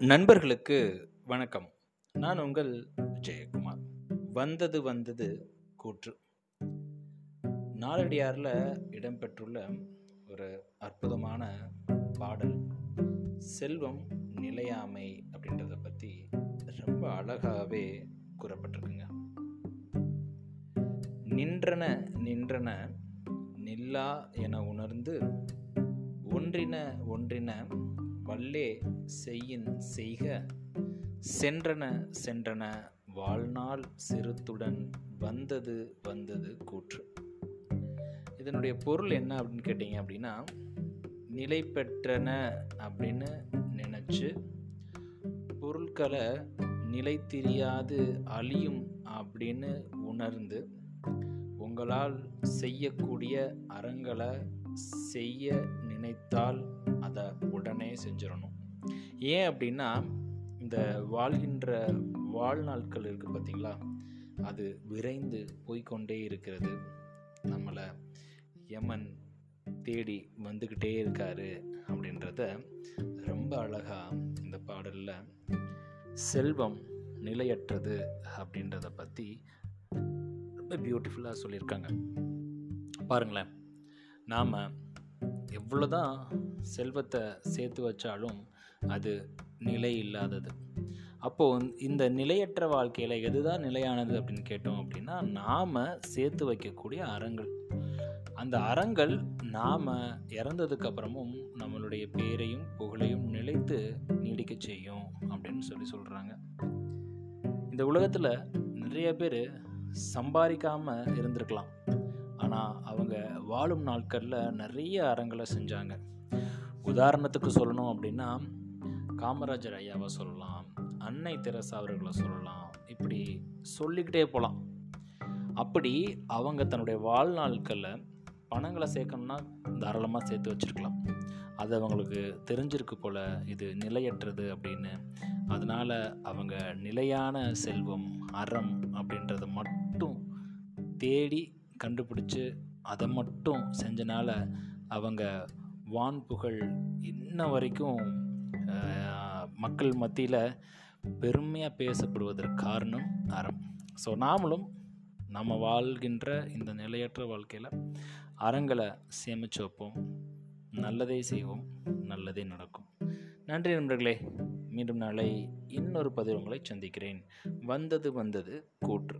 நண்பர்களுக்கு வணக்கம். நான் உங்கள் ஜெயக்குமார் வந்தது வந்தது கூற்று. நாலடியாரில் இடம்பெற்றுள்ள ஒரு அற்புதமான பாடல் செல்வம் நிலையாமை அப்படின்றத பற்றி ரொம்ப அழகாகவே கூறப்பட்டிருக்குங்க. நின்றன நின்றன நில்லா என உணர்ந்து ஒன்றின ஒன்றின வல்லே செய்யின் செய்க சென்றன சென்றன வாழ்நாள் சிறுத்துடன் வந்தது வந்தது கூற்று. இதனுடைய பொருள் என்ன அப்படின்னு கேட்டிங்க அப்படின்னா நிலை பெற்றன அப்படின்னு நினச்சி பொருட்களை நிலை தெரியாது அழியும் அப்படின்னு உணர்ந்து உங்களால் செய்யக்கூடிய அறங்களை செய்ய நினைத்தால் அதை உடனே செஞ்சிடணும் ஏன் அப்படின்னா இந்த வாழ்கின்ற வாழ்நாட்கள் இருக்குது பார்த்தீங்களா அது விரைந்து போய்கொண்டே இருக்கிறது. நம்மளை யமன் தேடி வந்துக்கிட்டே இருக்காரு அப்படின்றத ரொம்ப அழகாக இந்த பாடலில் செல்வம் நிலையற்றது அப்படின்றத பற்றி ரொம்ப பியூட்டிஃபுல்லாக சொல்லியிருக்காங்க. பாருங்களேன். நாம் எவ்வளோதான் செல்வத்தை சேர்த்து வச்சாலும் அது நிலை இல்லாதது. அப்போது இந்த நிலையற்ற வாழ்க்கையில் எதுதான் நிலையானது அப்படின்னு கேட்டோம் அப்படின்னா நாம் சேர்த்து வைக்கக்கூடிய அறங்கள். அந்த அறங்கள் நாம் இறந்ததுக்கு அப்புறமும் நம்மளுடைய பேரையும் புகழையும் நிலைத்து நீடிக்க செய்யும் அப்படின்னு சொல்லி சொல்கிறாங்க இந்த உலகத்தில் நிறைய பேர் சம்பாதிக்காமல் இருந்திருக்கலாம். ஆனால் அவங்க வாழும் நாட்களில் நிறைய அறங்களை செஞ்சாங்க. உதாரணத்துக்கு சொல்லணும் அப்படின்னா காமராஜர் ஐயாவை சொல்லலாம் அன்னை தெரசா அவர்களை சொல்லலாம் இப்படி சொல்லிக்கிட்டே போகலாம் அப்படி அவங்க தன்னுடைய வாழ்நாட்களில் பணங்களை சேர்க்கணும்னா தாராளமாக சேர்த்து வச்சுருக்கலாம். அது அவங்களுக்கு தெரிஞ்சிருக்கு போல் இது நிலையற்றது அப்படின்னு. அதனால் அவங்க நிலையான செல்வம் அறம் அப்படின்றத மட்டும் தேடி கண்டுபிடிச்சி அதை மட்டும் செஞ்சனால அவங்க வான் புகழ் இன்ன வரைக்கும் மக்கள் மத்தியில் பெருமையாக பேசப்படுவதற்கு காரணம் அறம். ஸோ நாமளும் நம்ம வாழ்கின்ற இந்த நிலையற்ற வாழ்க்கையில் அறங்களை சேமித்து வைப்போம். நல்லதே செய்வோம் நல்லதே நடக்கும். நன்றி நண்பர்களே. மீண்டும் நாளை இன்னொரு பதிவு உங்களை சந்திக்கிறேன். வந்தது வந்தது கூற்று.